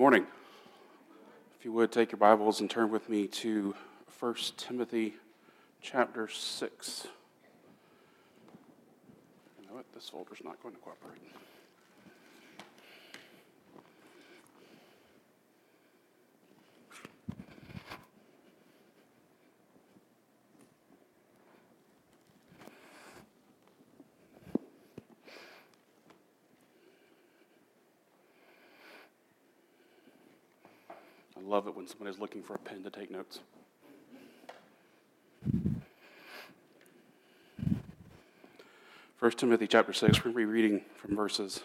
Morning. If you would take your Bibles and turn with me to 1 Timothy chapter 6. You know what? This folder's not going to cooperate. Love it when somebody's looking for a pen to take notes. First Timothy chapter 6, we're going to be reading from verses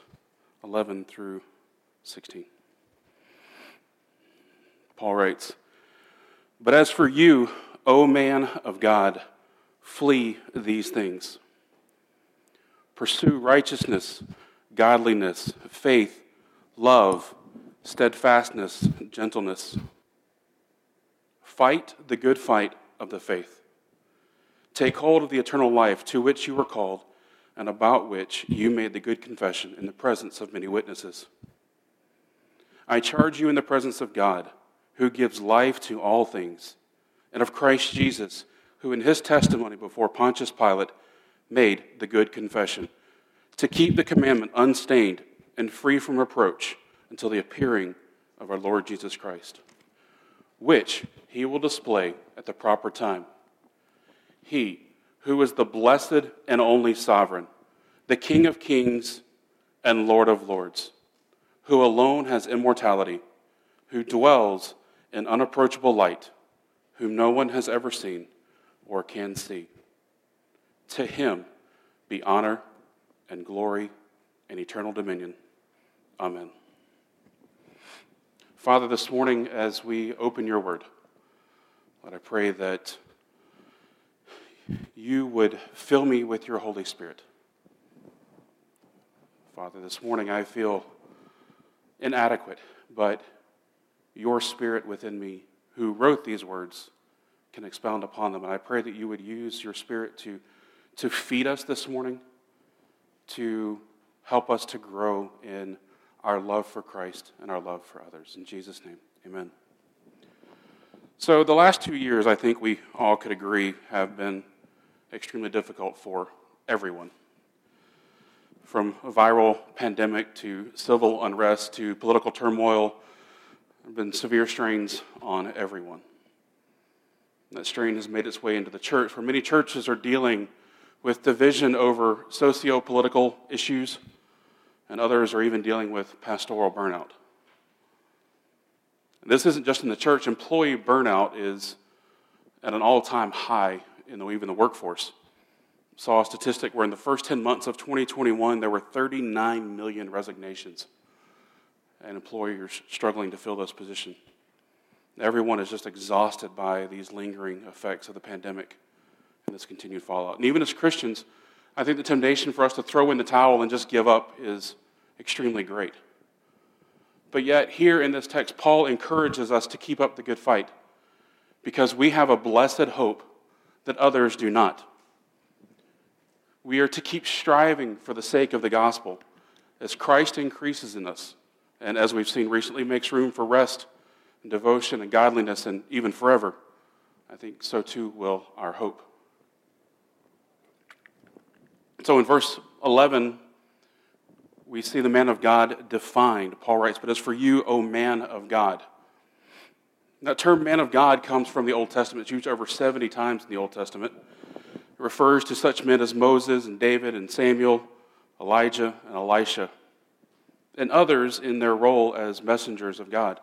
11 through 16. Paul writes, But as for you, O man of God, flee these things. Pursue righteousness, godliness, faith, love, steadfastness, gentleness. Fight the good fight of the faith. Take hold of the eternal life to which you were called and about which you made the good confession in the presence of many witnesses. I charge you in the presence of God, who gives life to all things, and of Christ Jesus, who in his testimony before Pontius Pilate made the good confession, to keep the commandment unstained and free from reproach until the appearing of our Lord Jesus Christ, which he will display at the proper time. He, who is the blessed and only sovereign, the King of kings and Lord of lords, who alone has immortality, who dwells in unapproachable light, whom no one has ever seen or can see. To him be honor and glory and eternal dominion. Amen. Father, this morning as we open your word, Lord, I pray that you would fill me with your Holy Spirit. Father, this morning I feel inadequate, but your Spirit within me, who wrote these words, can expound upon them. And I pray that you would use your Spirit to, to feed us this morning, to help us to grow in our love for Christ and our love for others. In Jesus' name, amen. So, the last two years, I think we all could agree, have been extremely difficult for everyone. From a viral pandemic to civil unrest to political turmoil, there have been severe strains on everyone. And that strain has made its way into the church, where many churches are dealing with division over socio political issues, and others are even dealing with pastoral burnout. This isn't just in the church. Employee burnout is at an all time high in the, even the workforce. Saw a statistic where in the first 10 months of 2021, there were 39 million resignations and employers struggling to fill those positions. Everyone is just exhausted by these lingering effects of the pandemic and this continued fallout. And even as Christians, I think the temptation for us to throw in the towel and just give up is extremely great. But yet, here in this text, Paul encourages us to keep up the good fight because we have a blessed hope that others do not. We are to keep striving for the sake of the gospel as Christ increases in us, and as we've seen recently, makes room for rest and devotion and godliness and even forever. I think so too will our hope. So in verse 11, we see the man of God defined. Paul writes, But as for you, O man of God. That term man of God comes from the Old Testament. It's used over 70 times in the Old Testament. It refers to such men as Moses and David and Samuel, Elijah and Elisha, and others in their role as messengers of God.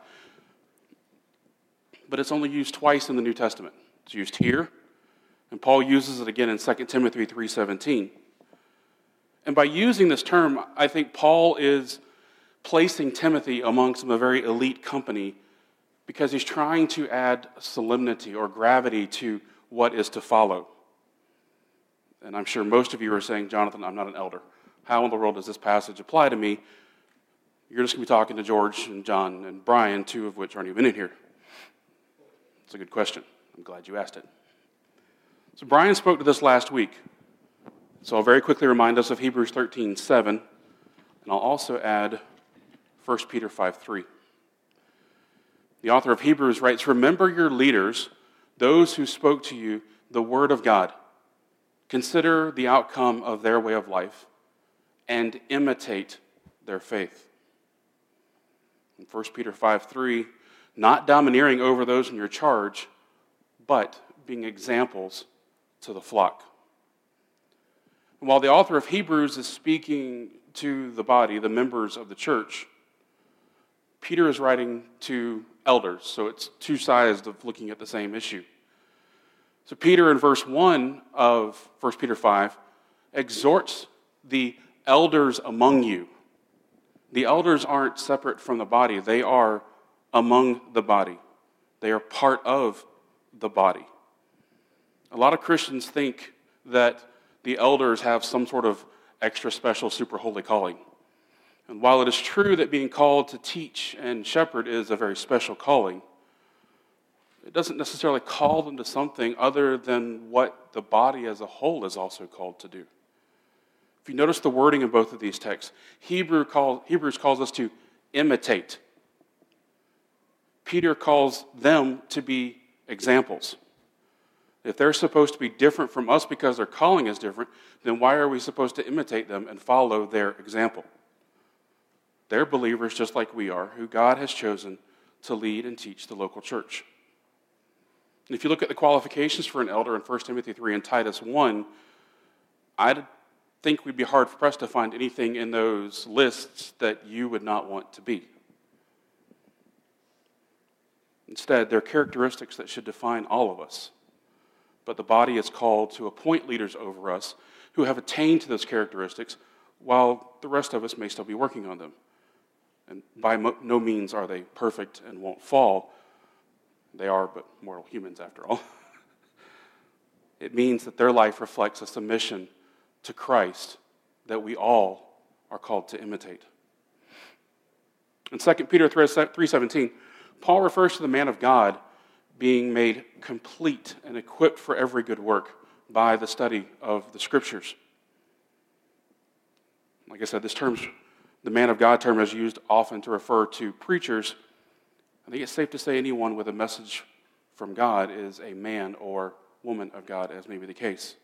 But it's only used twice in the New Testament. It's used here, and Paul uses it again in 2 Timothy 3:17. And by using this term, I think Paul is placing Timothy among some very elite company because he's trying to add solemnity or gravity to what is to follow. And I'm sure most of you are saying, Jonathan, I'm not an elder. How in the world does this passage apply to me? You're just going to be talking to George and John and Brian, two of which aren't even in here. It's a good question. I'm glad you asked it. So, Brian spoke to this last week. So, I'll very quickly remind us of Hebrews 13 7, and I'll also add 1 Peter 5 3. The author of Hebrews writes Remember your leaders, those who spoke to you the word of God. Consider the outcome of their way of life and imitate their faith. In 1 Peter 5 3, not domineering over those in your charge, but being examples to the flock. And while the author of Hebrews is speaking to the body, the members of the church, Peter is writing to elders, so it's two sides of looking at the same issue. So, Peter in verse 1 of 1 Peter 5 exhorts the elders among you. The elders aren't separate from the body, they are among the body, they are part of the body. A lot of Christians think that the elders have some sort of extra special, super holy calling. And while it is true that being called to teach and shepherd is a very special calling, it doesn't necessarily call them to something other than what the body as a whole is also called to do. If you notice the wording in both of these texts, Hebrew call, Hebrews calls us to imitate. Peter calls them to be examples. If they're supposed to be different from us because their calling is different, then why are we supposed to imitate them and follow their example? They're believers just like we are, who God has chosen to lead and teach the local church. And if you look at the qualifications for an elder in 1 Timothy 3 and Titus 1, I think we'd be hard pressed to find anything in those lists that you would not want to be. Instead, they're characteristics that should define all of us. But the body is called to appoint leaders over us who have attained to those characteristics, while the rest of us may still be working on them. And by no means are they perfect and won't fall. They are but mortal humans, after all. it means that their life reflects a submission to Christ that we all are called to imitate. In 2 Peter 3:17, Paul refers to the man of God being made complete and equipped for every good work by the study of the scriptures. Like I said, this term, the man of God term is used often to refer to preachers. I think it's safe to say anyone with a message from God is a man or woman of God, as may be the case.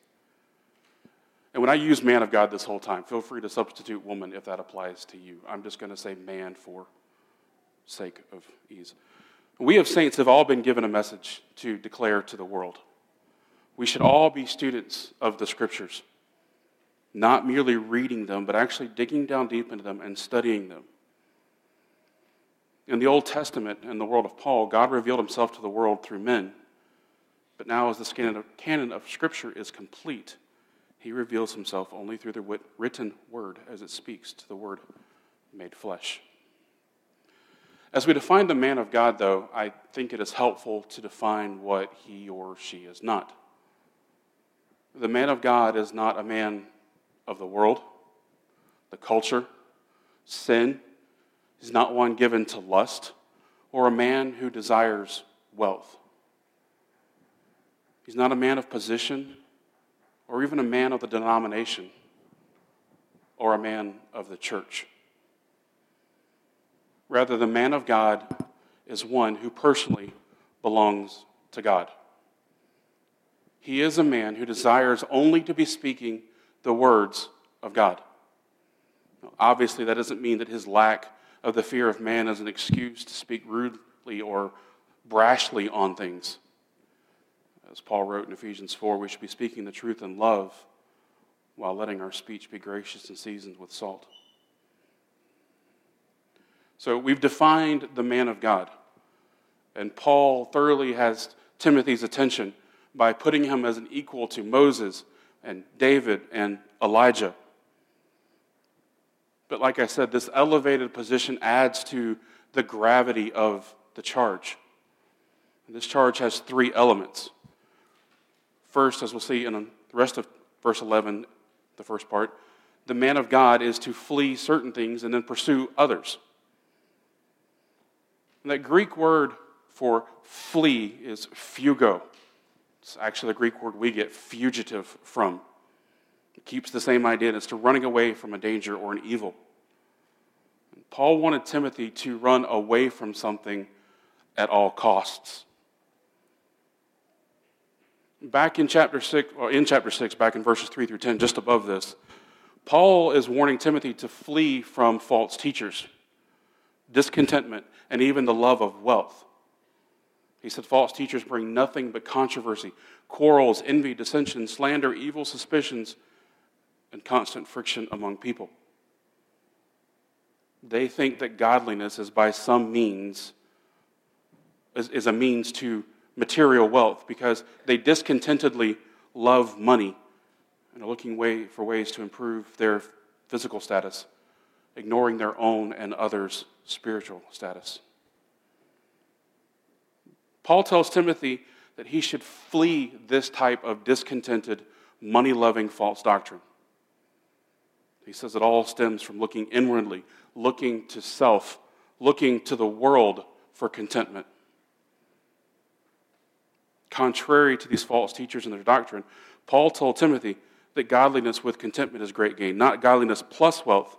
And when I use man of God this whole time, feel free to substitute woman if that applies to you. I'm just going to say man for sake of ease. We as saints have all been given a message to declare to the world. We should all be students of the scriptures not merely reading them, but actually digging down deep into them and studying them. In the Old Testament, in the world of Paul, God revealed himself to the world through men. But now, as the canon of Scripture is complete, he reveals himself only through the written word as it speaks to the word made flesh. As we define the man of God, though, I think it is helpful to define what he or she is not. The man of God is not a man of the world, the culture, sin. He's not one given to lust or a man who desires wealth. He's not a man of position or even a man of the denomination or a man of the church. Rather, the man of God is one who personally belongs to God. He is a man who desires only to be speaking the words of God. Now, obviously, that doesn't mean that his lack of the fear of man is an excuse to speak rudely or brashly on things. As Paul wrote in Ephesians 4, we should be speaking the truth in love while letting our speech be gracious and seasoned with salt. So we've defined the man of God. And Paul thoroughly has Timothy's attention by putting him as an equal to Moses and David and Elijah. But like I said, this elevated position adds to the gravity of the charge. And this charge has three elements. First, as we'll see in the rest of verse 11, the first part, the man of God is to flee certain things and then pursue others. And that Greek word for flee is fugo. It's actually the Greek word we get fugitive from. It keeps the same idea, it's to running away from a danger or an evil. Paul wanted Timothy to run away from something at all costs. Back in chapter 6, or in chapter 6, back in verses 3 through 10, just above this, Paul is warning Timothy to flee from false teachers, discontentment, and even the love of wealth. He said, False teachers bring nothing but controversy, quarrels, envy, dissension, slander, evil suspicions, and constant friction among people. They think that godliness is by some means, is, is a means to material wealth because they discontentedly love money and are looking way, for ways to improve their physical status, ignoring their own and others' spiritual status. Paul tells Timothy that he should flee this type of discontented, money loving false doctrine. He says it all stems from looking inwardly, looking to self, looking to the world for contentment. Contrary to these false teachers and their doctrine, Paul told Timothy that godliness with contentment is great gain, not godliness plus wealth,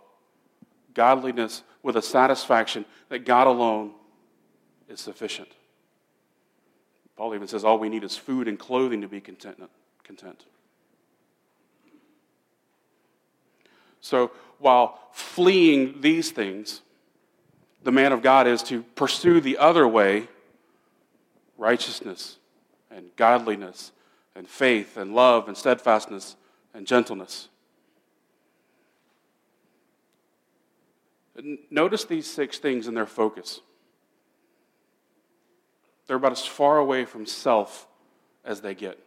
godliness with a satisfaction that God alone is sufficient. Paul even says all we need is food and clothing to be content. content. So while fleeing these things, the man of God is to pursue the other way righteousness and godliness and faith and love and steadfastness and gentleness. Notice these six things in their focus. They're about as far away from self as they get.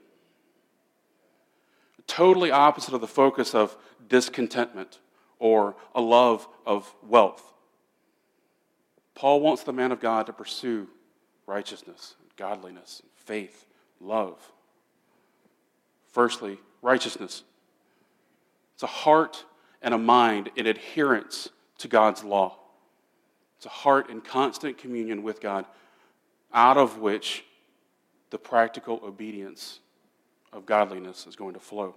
Totally opposite of the focus of discontentment or a love of wealth. Paul wants the man of God to pursue righteousness, godliness, faith, love. Firstly, righteousness. It's a heart and a mind in adherence to God's law. It's a heart in constant communion with God, out of which the practical obedience of godliness is going to flow.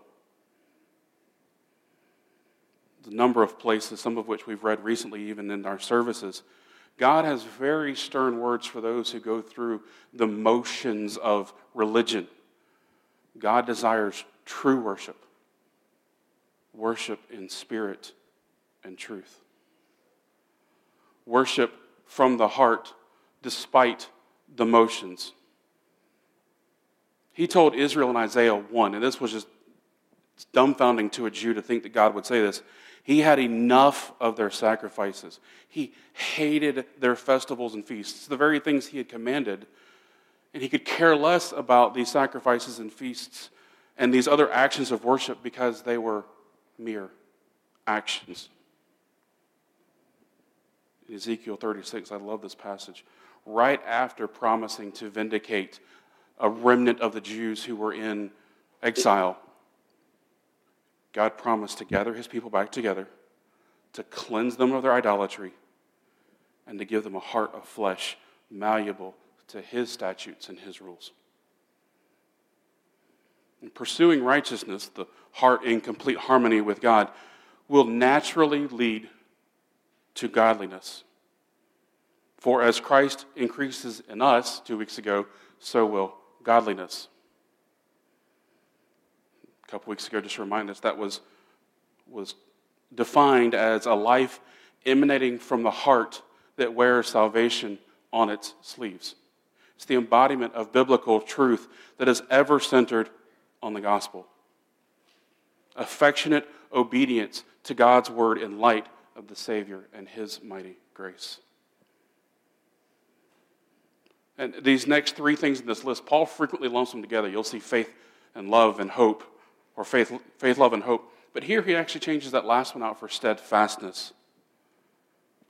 The number of places, some of which we've read recently, even in our services, God has very stern words for those who go through the motions of religion. God desires true worship, worship in spirit and truth, worship from the heart despite the motions. He told Israel in Isaiah 1, and this was just dumbfounding to a Jew to think that God would say this. He had enough of their sacrifices. He hated their festivals and feasts, the very things he had commanded. And he could care less about these sacrifices and feasts and these other actions of worship because they were mere actions. Ezekiel 36, I love this passage. Right after promising to vindicate a remnant of the Jews who were in exile, God promised to gather his people back together, to cleanse them of their idolatry, and to give them a heart of flesh, malleable to his statutes and his rules. Pursuing righteousness, the heart in complete harmony with God, will naturally lead to godliness. For as Christ increases in us, two weeks ago, so will godliness a couple weeks ago just to remind us that was, was defined as a life emanating from the heart that wears salvation on its sleeves. It's the embodiment of biblical truth that is ever centered on the gospel. Affectionate obedience to God's word in light of the Savior and his mighty grace. And these next three things in this list, Paul frequently lumps them together. You'll see faith and love and hope or faith, faith, love, and hope. But here he actually changes that last one out for steadfastness.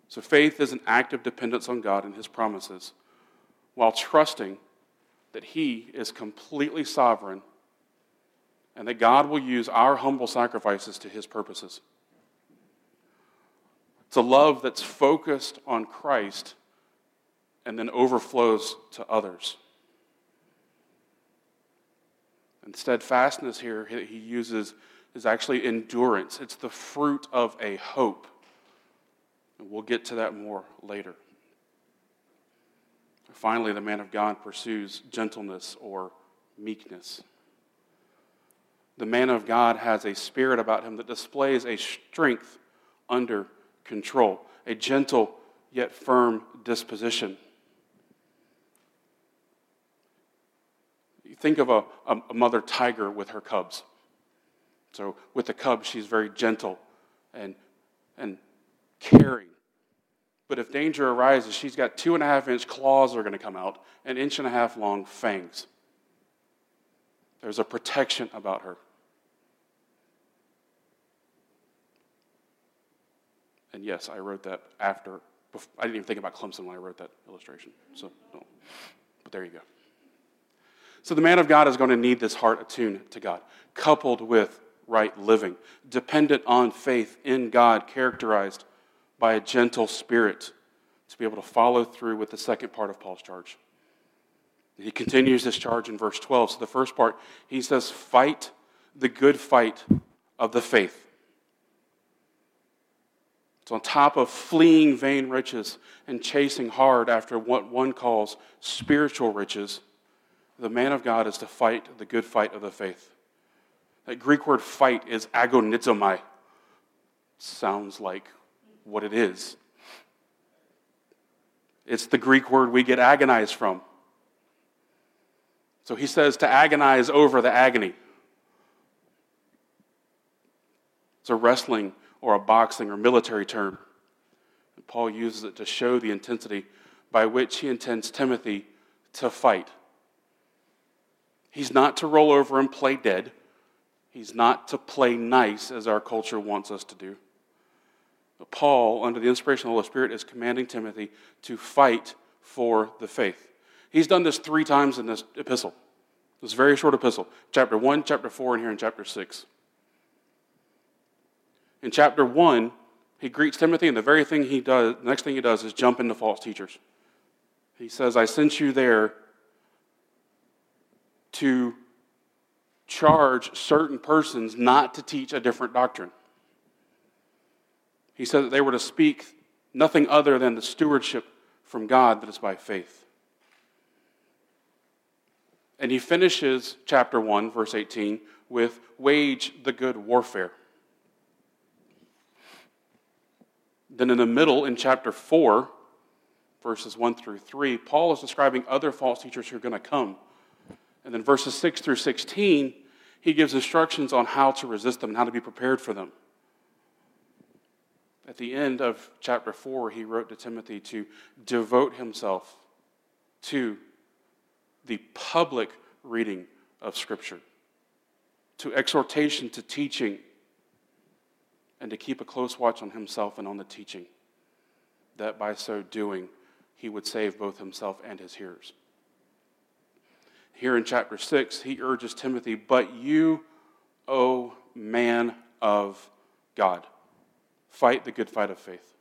So faith is an act of dependence on God and His promises while trusting that He is completely sovereign and that God will use our humble sacrifices to His purposes. It's a love that's focused on Christ and then overflows to others. And steadfastness here, he uses, is actually endurance. It's the fruit of a hope. And we'll get to that more later. Finally, the man of God pursues gentleness or meekness. The man of God has a spirit about him that displays a strength under control, a gentle yet firm disposition. You think of a, a, mother tiger with her cubs. So, with the cubs, she's very gentle and, and caring. But if danger arises, she's got two and a half inch claws that are going to come out, an inch and a half long fangs. There's a protection about her. And yes, I wrote that after. I didn't even think about Clemson when I wrote that illustration. So, no. but there you go. So the man of God is going to need this heart attuned to God, coupled with right living, dependent on faith in God, characterized by a gentle spirit to be able to follow through with the second part of Paul's charge. He continues this charge in verse 12. So the first part, he says, Fight the good fight of the faith. So, on top of fleeing vain riches and chasing hard after what one calls spiritual riches, the man of God is to fight the good fight of the faith. That Greek word fight is agonizomai. Sounds like what it is. It's the Greek word we get agonized from. So he says to agonize over the agony. It's a wrestling or a boxing or military term. And Paul uses it to show the intensity by which he intends Timothy to fight. He's not to roll over and play dead. He's not to play nice as our culture wants us to do. But Paul, under the inspiration of the Holy Spirit, is commanding Timothy to fight for the faith. He's done this three times in this epistle, this very short epistle. Chapter 1, chapter 4, and here in chapter 6. In chapter 1, he greets Timothy, and the very thing he does, the next thing he does is jump into false teachers. He says, I sent you there to charge certain persons not to teach a different doctrine. He said that they were to speak nothing other than the stewardship from God that is by faith. And he finishes chapter 1, verse 18, with wage the good warfare. Then in the middle, in chapter 4, verses 1 through 3, Paul is describing other false teachers who are going to come and then verses 6 through 16, he gives instructions on how to resist them and how to be prepared for them. At the end of chapter 4, he wrote to Timothy to devote himself to the public reading of Scripture, to exhortation, to teaching, and to keep a close watch on himself and on the teaching, that by so doing, he would save both himself and his hearers. Here in chapter 6, he urges Timothy, But you, O man of God, fight the good fight of faith.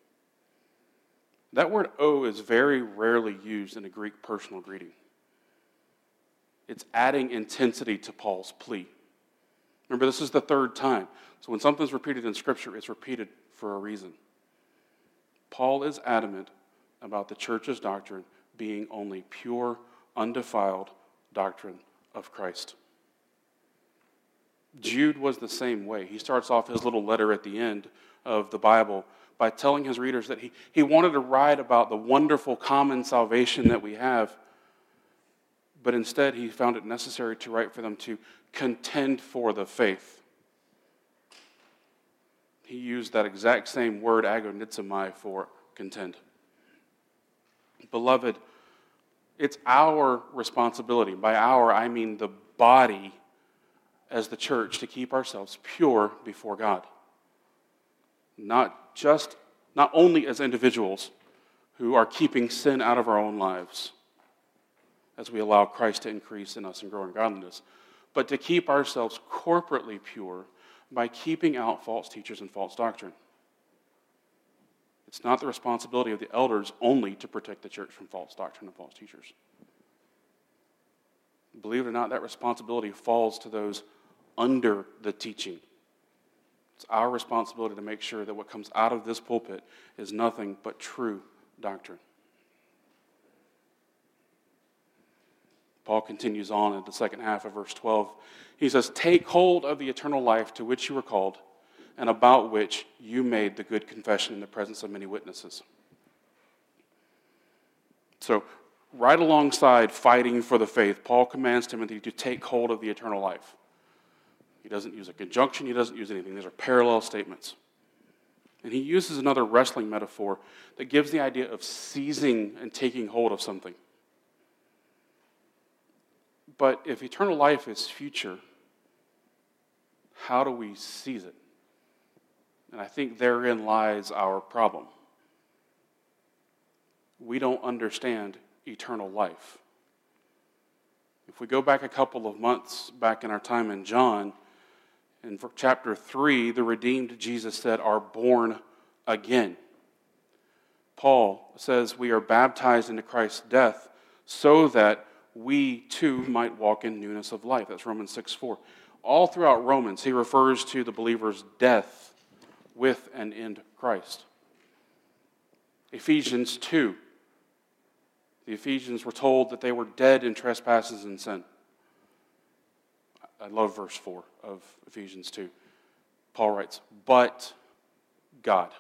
That word O is very rarely used in a Greek personal greeting. It's adding intensity to Paul's plea. Remember, this is the third time. So when something's repeated in Scripture, it's repeated for a reason. Paul is adamant about the church's doctrine being only pure, undefiled, doctrine of Christ. Jude was the same way. He starts off his little letter at the end of the Bible by telling his readers that he, he wanted to write about the wonderful common salvation that we have, but instead he found it necessary to write for them to contend for the faith. He used that exact same word, agonizomai, for contend. Beloved, it's our responsibility. By our, I mean the body as the church to keep ourselves pure before God. Not just not only as individuals who are keeping sin out of our own lives as we allow Christ to increase in us and grow in godliness, but to keep ourselves corporately pure by keeping out false teachers and false doctrine. It's not the responsibility of the elders only to protect the church from false doctrine and false teachers. Believe it or not, that responsibility falls to those under the teaching. It's our responsibility to make sure that what comes out of this pulpit is nothing but true doctrine. Paul continues on in the second half of verse 12. He says, Take hold of the eternal life to which you were called, and about which you made the good confession in the presence of many witnesses. So, right alongside fighting for the faith, Paul commands Timothy to take hold of the eternal life. He doesn't use a conjunction, he doesn't use anything. These are parallel statements. And he uses another wrestling metaphor that gives the idea of seizing and taking hold of something. But if eternal life is future, how do we seize it? And I think therein lies our problem. We don't understand eternal life. If we go back a couple of months back in our time in John, in chapter 3, the redeemed Jesus said, are born again. Paul says we are baptized into Christ's death so that we too might walk in newness of life. That's Romans 6 4. All throughout Romans, he refers to the believer's death with and in Christ. Ephesians 2. The Ephesians were told that they were dead in trespasses and sin. I love verse 4 of Ephesians 2. Paul writes, But God.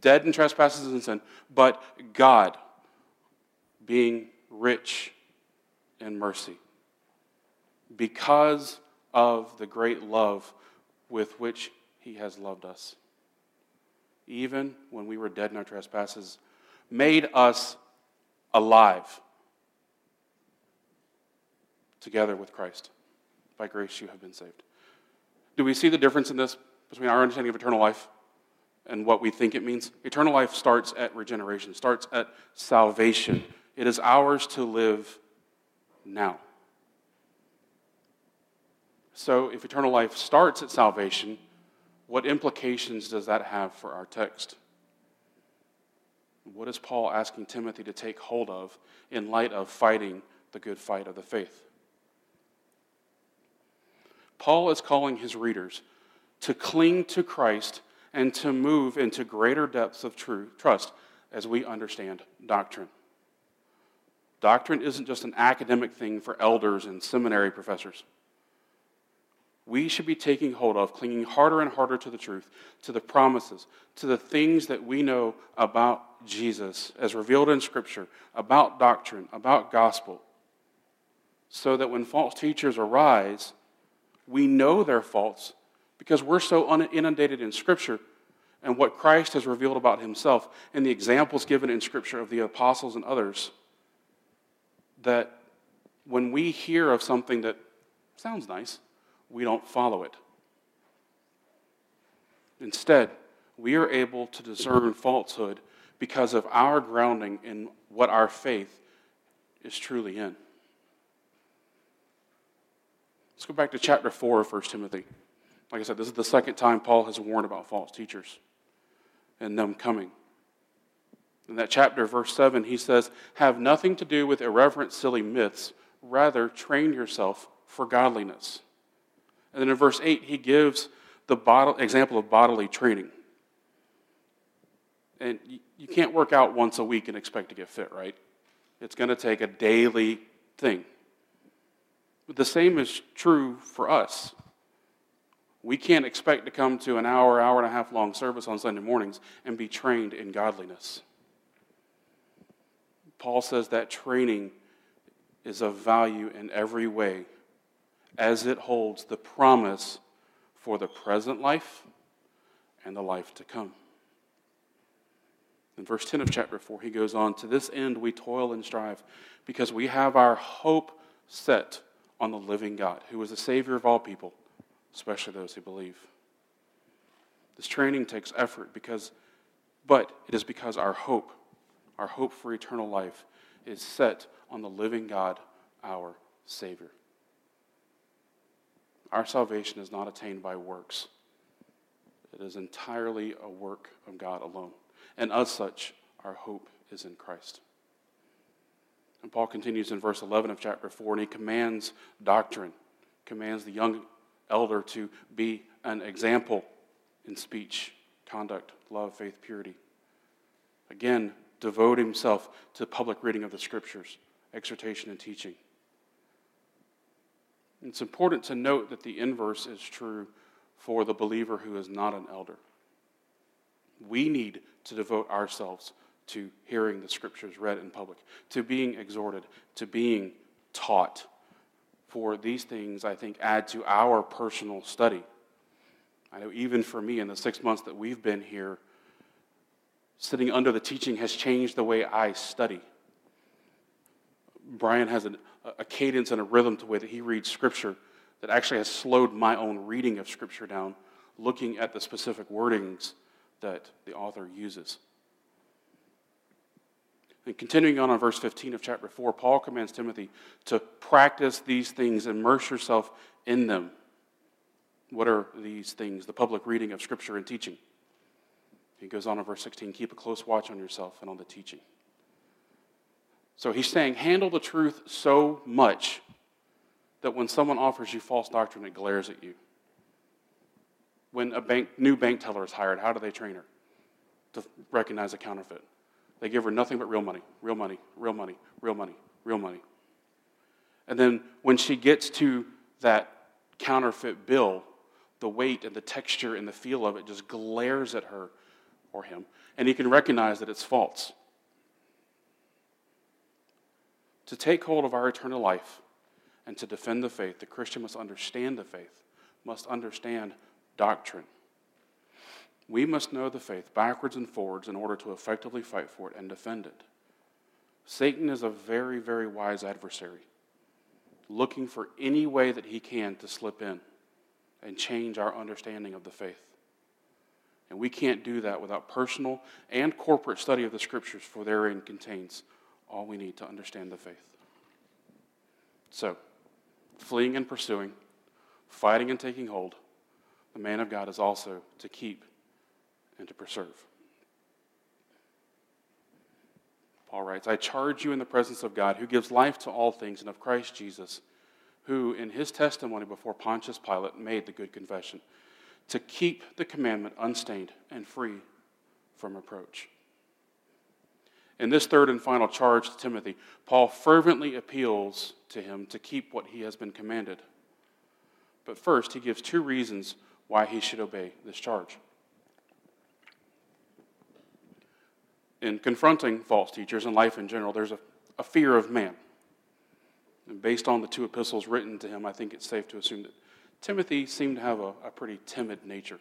Dead in trespasses and sin, but God, being rich in mercy, because of the great love with which He has loved us. Even when we were dead in our trespasses, made us alive together with Christ. By grace you have been saved. Do we see the difference in this between our understanding of eternal life and what we think it means? Eternal life starts at regeneration, starts at salvation. It is ours to live now. So, if eternal life starts at salvation, what implications does that have for our text? What is Paul asking Timothy to take hold of in light of fighting the good fight of the faith? Paul is calling his readers to cling to Christ and to move into greater depths of true trust as we understand doctrine. Doctrine isn't just an academic thing for elders and seminary professors. We should be taking hold of, clinging harder and harder to the truth, to the promises, to the things that we know about Jesus as revealed in Scripture, about doctrine, about gospel, so that when false teachers arise, we know their faults because we're so inundated in Scripture and what Christ has revealed about himself and the examples given in Scripture of the apostles and others that when we hear of something that sounds nice, we don't follow it. Instead, we are able to discern falsehood because of our grounding in what our faith is truly in. Let's go back to chapter 4 of 1 Timothy. Like I said, this is the second time Paul has warned about false teachers and them coming. In that chapter, verse 7, he says, Have nothing to do with irreverent, silly myths. Rather, train yourself for godliness. And then in verse 8, he gives the example of bodily training. And you can't work out once a week and expect to get fit, right? It's going to take a daily thing. But the same is true for us. We can't expect to come to an hour, hour and a half long service on Sunday mornings and be trained in godliness. Paul says that training is of value in every way as it holds the promise for the present life and the life to come. In verse 10 of chapter 4, he goes on To this end we toil and strive because we have our hope set on the living God, who is the Savior of all people, especially those who believe. This training takes effort because but it is because our hope, our hope for eternal life, is set on the living God, our Savior. Our salvation is not attained by works. It is entirely a work of God alone. And as such, our hope is in Christ. And Paul continues in verse 11 of chapter 4, and he commands doctrine, commands the young elder to be an example in speech, conduct, love, faith, purity. Again, devote himself to public reading of the scriptures, exhortation, and teaching. It's important to note that the inverse is true for the believer who is not an elder. We need to devote ourselves to hearing the scriptures read in public, to being exhorted, to being taught. For these things, I think, add to our personal study. I know even for me, in the six months that we've been here, sitting under the teaching has changed the way I study. Brian has a, a cadence and a rhythm to the way that he reads Scripture that actually has slowed my own reading of Scripture down, looking at the specific wordings that the author uses. And continuing on on verse 15 of chapter 4, Paul commands Timothy to practice these things, immerse yourself in them. What are these things? The public reading of Scripture and teaching. He goes on in verse 16 keep a close watch on yourself and on the teaching. So he's saying, handle the truth so much that when someone offers you false doctrine, it glares at you. When a bank, new bank teller is hired, how do they train her to recognize a counterfeit? They give her nothing but real money, real money, real money, real money, real money. And then when she gets to that counterfeit bill, the weight and the texture and the feel of it just glares at her or him, and he can recognize that it's false. To take hold of our eternal life and to defend the faith, the Christian must understand the faith, must understand doctrine. We must know the faith backwards and forwards in order to effectively fight for it and defend it. Satan is a very, very wise adversary, looking for any way that he can to slip in and change our understanding of the faith. And we can't do that without personal and corporate study of the scriptures, for therein contains all we need to understand the faith. So, fleeing and pursuing, fighting and taking hold, the man of God is also to keep and to preserve. Paul writes, I charge you in the presence of God, who gives life to all things, and of Christ Jesus, who in his testimony before Pontius Pilate made the good confession, to keep the commandment unstained and free from reproach. In this third and final charge to Timothy, Paul fervently appeals to him to keep what he has been commanded. But first, he gives two reasons why he should obey this charge. in confronting false teachers and life in general, there's a, a fear of man. And based on the two epistles written to him, I think it's safe to assume that Timothy seemed to have a, a pretty timid nature.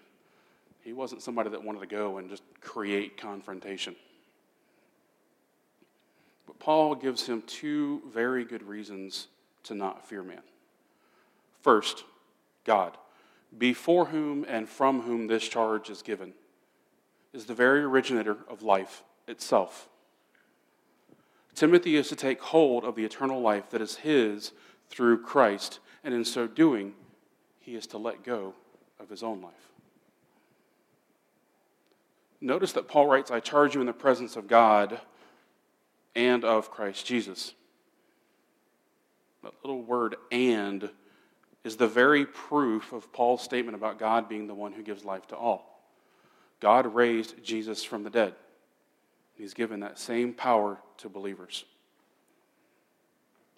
He wasn't somebody that wanted to go and just create confrontation. But Paul gives him two very good reasons to not fear man. First, God, before whom and from whom this charge is given, is the very originator of life itself. Timothy is to take hold of the eternal life that is his through Christ, and in so doing, he is to let go of his own life. Notice that Paul writes, I charge you in the presence of God and of Christ Jesus. That little word and is the very proof of Paul's statement about God being the one who gives life to all. God raised Jesus from the dead. He's given that same power to believers.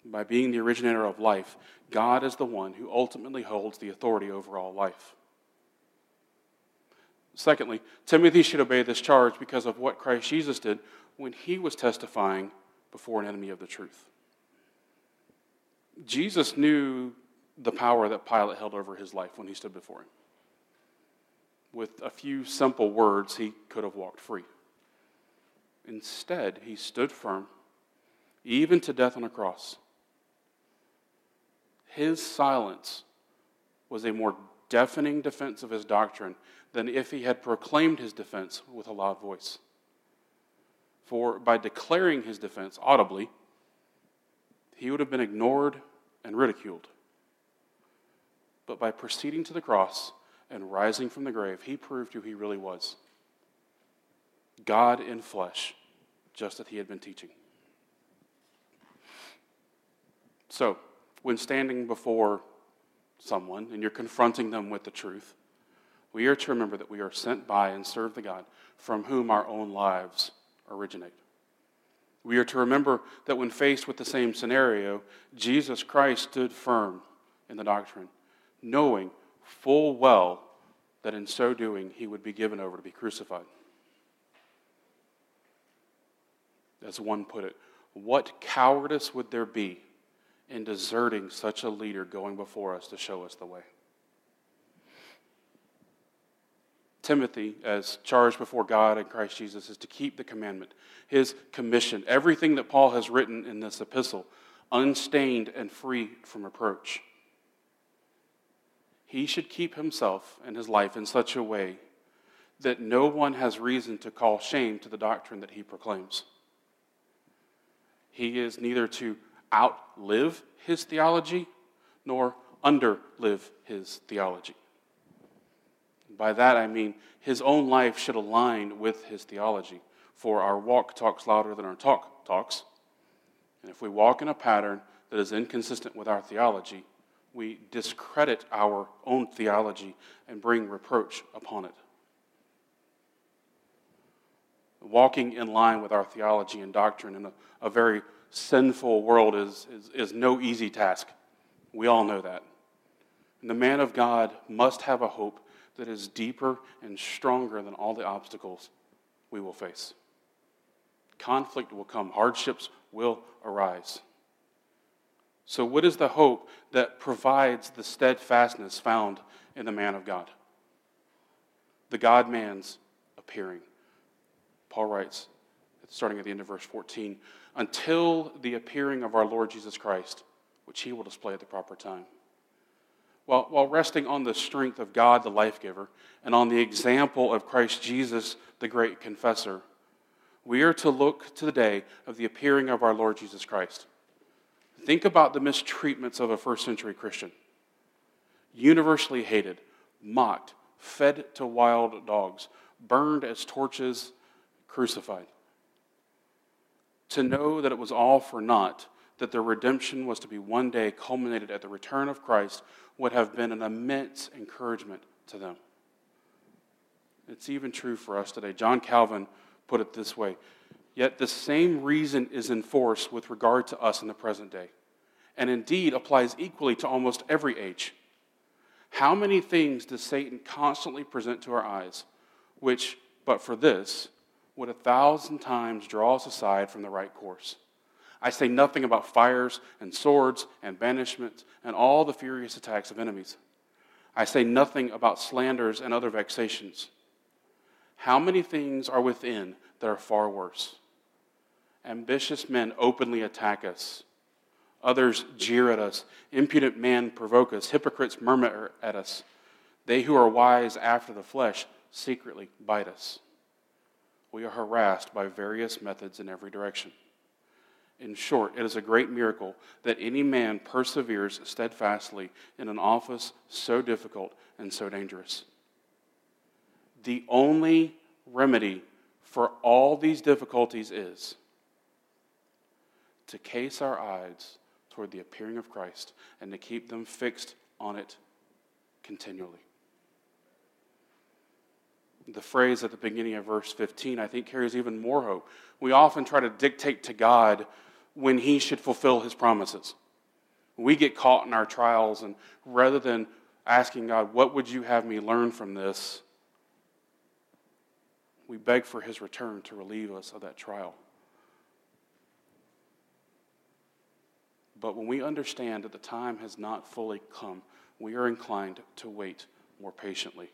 By being the originator of life, God is the one who ultimately holds the authority over all life. Secondly, Timothy should obey this charge because of what Christ Jesus did when he was testifying before an enemy of the truth. Jesus knew the power that Pilate held over his life when he stood before him. With a few simple words, he could have walked free. Instead, he stood firm, even to death on a cross. His silence was a more deafening defense of his doctrine than if he had proclaimed his defense with a loud voice. For by declaring his defense audibly, he would have been ignored and ridiculed. But by proceeding to the cross and rising from the grave, he proved who he really was God in flesh, just as he had been teaching. So, when standing before someone and you're confronting them with the truth, we are to remember that we are sent by and serve the God from whom our own lives originate. We are to remember that when faced with the same scenario, Jesus Christ stood firm in the doctrine, knowing full well that in so doing he would be given over to be crucified. As one put it, what cowardice would there be in deserting such a leader going before us to show us the way? Timothy, as charged before God and Christ Jesus, is to keep the commandment, his commission, everything that Paul has written in this epistle, unstained and free from reproach. He should keep himself and his life in such a way that no one has reason to call shame to the doctrine that he proclaims. He is neither to outlive his theology nor underlive his theology. By that I mean his own life should align with his theology, for our walk talks louder than our talk talks. And if we walk in a pattern that is inconsistent with our theology, we discredit our own theology and bring reproach upon it. Walking in line with our theology and doctrine in a, a very sinful world is, is, is no easy task. We all know that. And the man of God must have a hope that is deeper and stronger than all the obstacles we will face. Conflict will come, hardships will arise. So, what is the hope that provides the steadfastness found in the man of God? The God man's appearing. Paul writes, starting at the end of verse 14, until the appearing of our Lord Jesus Christ, which he will display at the proper time while, while resting on the strength of God, the life giver, and on the example of Christ Jesus, the great confessor, we are to look to the day of the appearing of our Lord Jesus Christ. Think about the mistreatments of a first century Christian universally hated, mocked, fed to wild dogs, burned as torches, crucified. To know that it was all for naught, that their redemption was to be one day culminated at the return of Christ would have been an immense encouragement to them. It's even true for us today. John Calvin put it this way Yet the same reason is in force with regard to us in the present day, and indeed applies equally to almost every age. How many things does Satan constantly present to our eyes, which, but for this, would a thousand times draw us aside from the right course? I say nothing about fires and swords and banishments and all the furious attacks of enemies. I say nothing about slanders and other vexations. How many things are within that are far worse? Ambitious men openly attack us. Others jeer at us. Impudent men provoke us. Hypocrites murmur at us. They who are wise after the flesh secretly bite us. We are harassed by various methods in every direction. In short, it is a great miracle that any man perseveres steadfastly in an office so difficult and so dangerous. The only remedy for all these difficulties is to case our eyes toward the appearing of Christ and to keep them fixed on it continually. The phrase at the beginning of verse 15, I think, carries even more hope. We often try to dictate to God when he should fulfill his promises. We get caught in our trials, and rather than asking God, What would you have me learn from this? we beg for his return to relieve us of that trial. But when we understand that the time has not fully come, we are inclined to wait more patiently.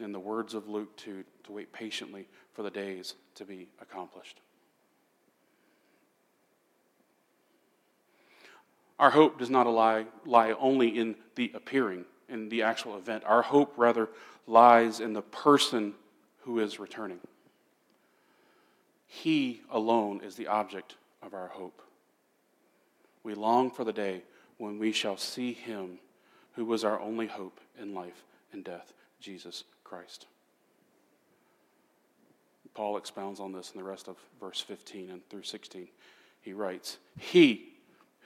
In the words of Luke 2, to wait patiently for the days to be accomplished. Our hope does not lie, lie only in the appearing, in the actual event. Our hope, rather, lies in the person who is returning. He alone is the object of our hope. We long for the day when we shall see him who was our only hope in life and death, Jesus Christ. Paul expounds on this in the rest of verse 15 and through 16. He writes, He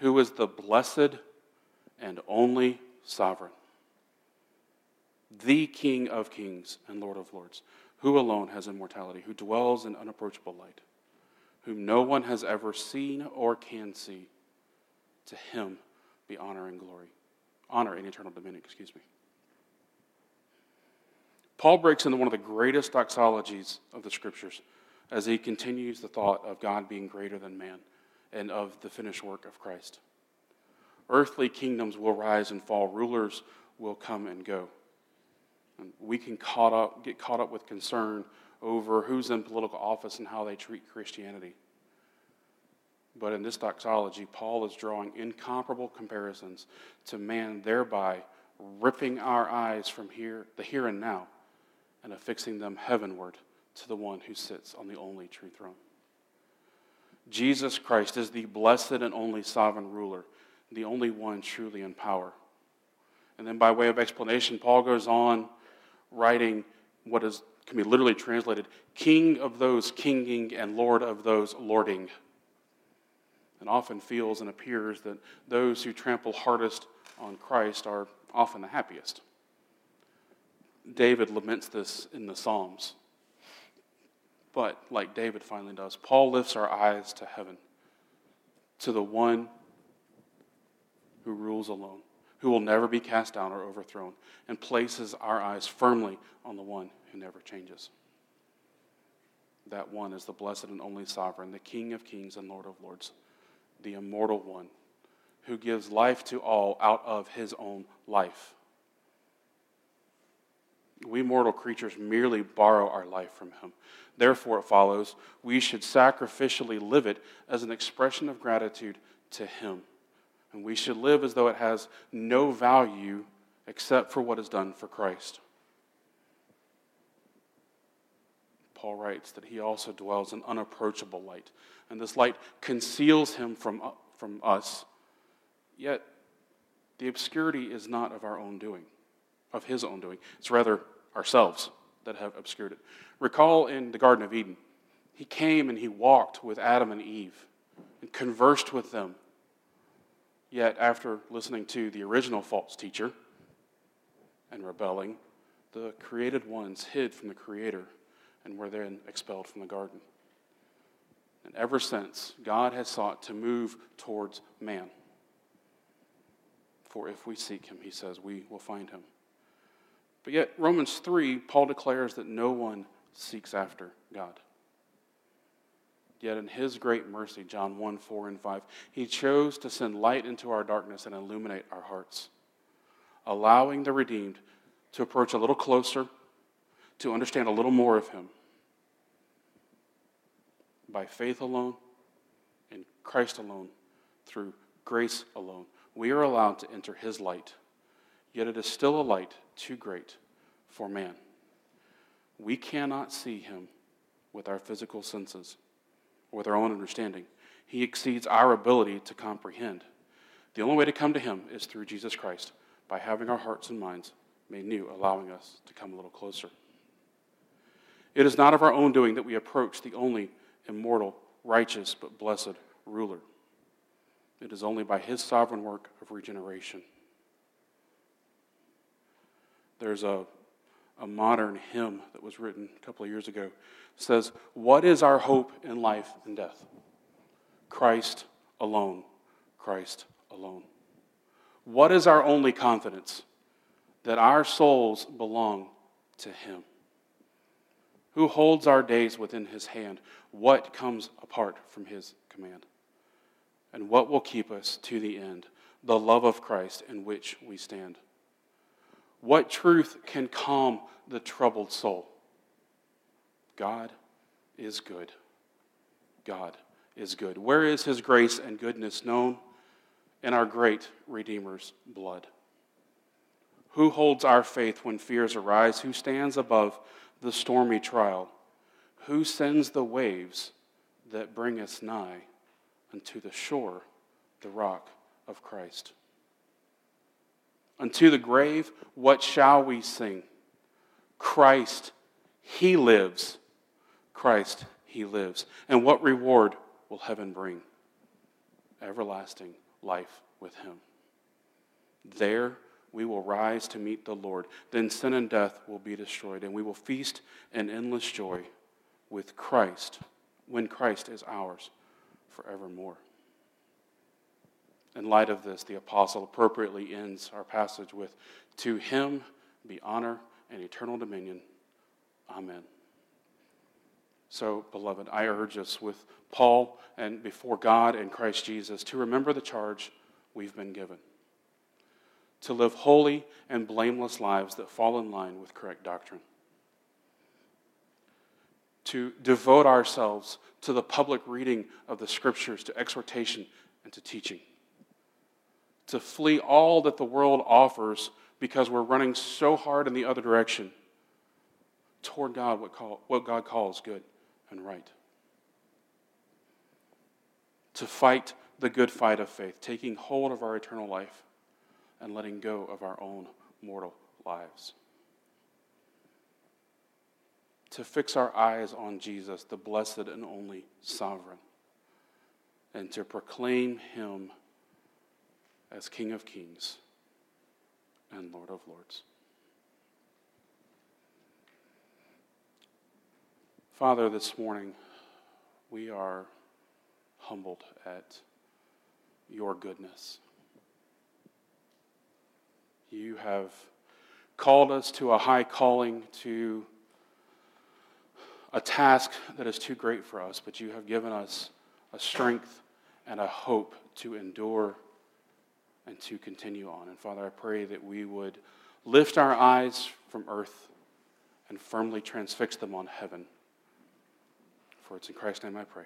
who is the blessed and only sovereign, the King of kings and Lord of lords, who alone has immortality, who dwells in unapproachable light, whom no one has ever seen or can see, to him be honor and glory, honor and eternal dominion, excuse me. Paul breaks into one of the greatest doxologies of the scriptures as he continues the thought of God being greater than man and of the finished work of Christ. Earthly kingdoms will rise and fall, rulers will come and go. And we can caught up, get caught up with concern over who's in political office and how they treat Christianity. But in this doxology, Paul is drawing incomparable comparisons to man, thereby ripping our eyes from here, the here and now, and affixing them heavenward to the one who sits on the only true throne. Jesus Christ is the blessed and only sovereign ruler, the only one truly in power. And then, by way of explanation, Paul goes on writing what is, can be literally translated King of those kinging and Lord of those lording. And often feels and appears that those who trample hardest on Christ are often the happiest. David laments this in the Psalms. But, like David finally does, Paul lifts our eyes to heaven, to the one who rules alone, who will never be cast down or overthrown, and places our eyes firmly on the one who never changes. That one is the blessed and only sovereign, the King of kings and Lord of lords, the immortal one who gives life to all out of his own life. We mortal creatures merely borrow our life from him. Therefore, it follows we should sacrificially live it as an expression of gratitude to him. And we should live as though it has no value except for what is done for Christ. Paul writes that he also dwells in unapproachable light, and this light conceals him from, uh, from us. Yet, the obscurity is not of our own doing, of his own doing. It's rather ourselves that have obscured it. Recall in the Garden of Eden, he came and he walked with Adam and Eve and conversed with them. Yet, after listening to the original false teacher and rebelling, the created ones hid from the Creator and were then expelled from the garden. And ever since, God has sought to move towards man. For if we seek him, he says, we will find him. But yet, Romans 3, Paul declares that no one seeks after God. Yet, in his great mercy, John 1 4 and 5, he chose to send light into our darkness and illuminate our hearts, allowing the redeemed to approach a little closer, to understand a little more of him. By faith alone, in Christ alone, through grace alone, we are allowed to enter his light. Yet it is still a light too great for man. We cannot see him with our physical senses or with our own understanding. He exceeds our ability to comprehend. The only way to come to him is through Jesus Christ, by having our hearts and minds made new, allowing us to come a little closer. It is not of our own doing that we approach the only immortal, righteous, but blessed ruler. It is only by his sovereign work of regeneration. There's a, a modern hymn that was written a couple of years ago. It says, What is our hope in life and death? Christ alone. Christ alone. What is our only confidence? That our souls belong to Him. Who holds our days within His hand? What comes apart from His command? And what will keep us to the end? The love of Christ in which we stand. What truth can calm the troubled soul? God is good. God is good. Where is his grace and goodness known? In our great Redeemer's blood. Who holds our faith when fears arise? Who stands above the stormy trial? Who sends the waves that bring us nigh unto the shore, the rock of Christ? Unto the grave, what shall we sing? Christ, He lives. Christ, He lives. And what reward will heaven bring? Everlasting life with Him. There we will rise to meet the Lord. Then sin and death will be destroyed, and we will feast in endless joy with Christ when Christ is ours forevermore. In light of this, the apostle appropriately ends our passage with To him be honor and eternal dominion. Amen. So, beloved, I urge us with Paul and before God and Christ Jesus to remember the charge we've been given to live holy and blameless lives that fall in line with correct doctrine, to devote ourselves to the public reading of the scriptures, to exhortation and to teaching, to flee all that the world offers because we're running so hard in the other direction toward God, what, call, what God calls good and right. To fight the good fight of faith, taking hold of our eternal life and letting go of our own mortal lives. To fix our eyes on Jesus, the blessed and only sovereign, and to proclaim him as King of Kings and Lord of Lords. Father, this morning we are humbled at your goodness. You have called us to a high calling, to a task that is too great for us, but you have given us a strength and a hope to endure and to continue on. And Father, I pray that we would lift our eyes from earth and firmly transfix them on heaven. For it's in Christ's name I pray.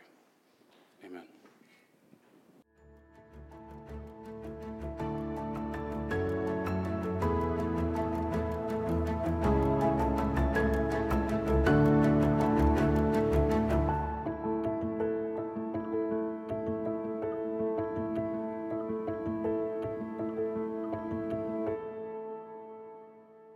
Amen.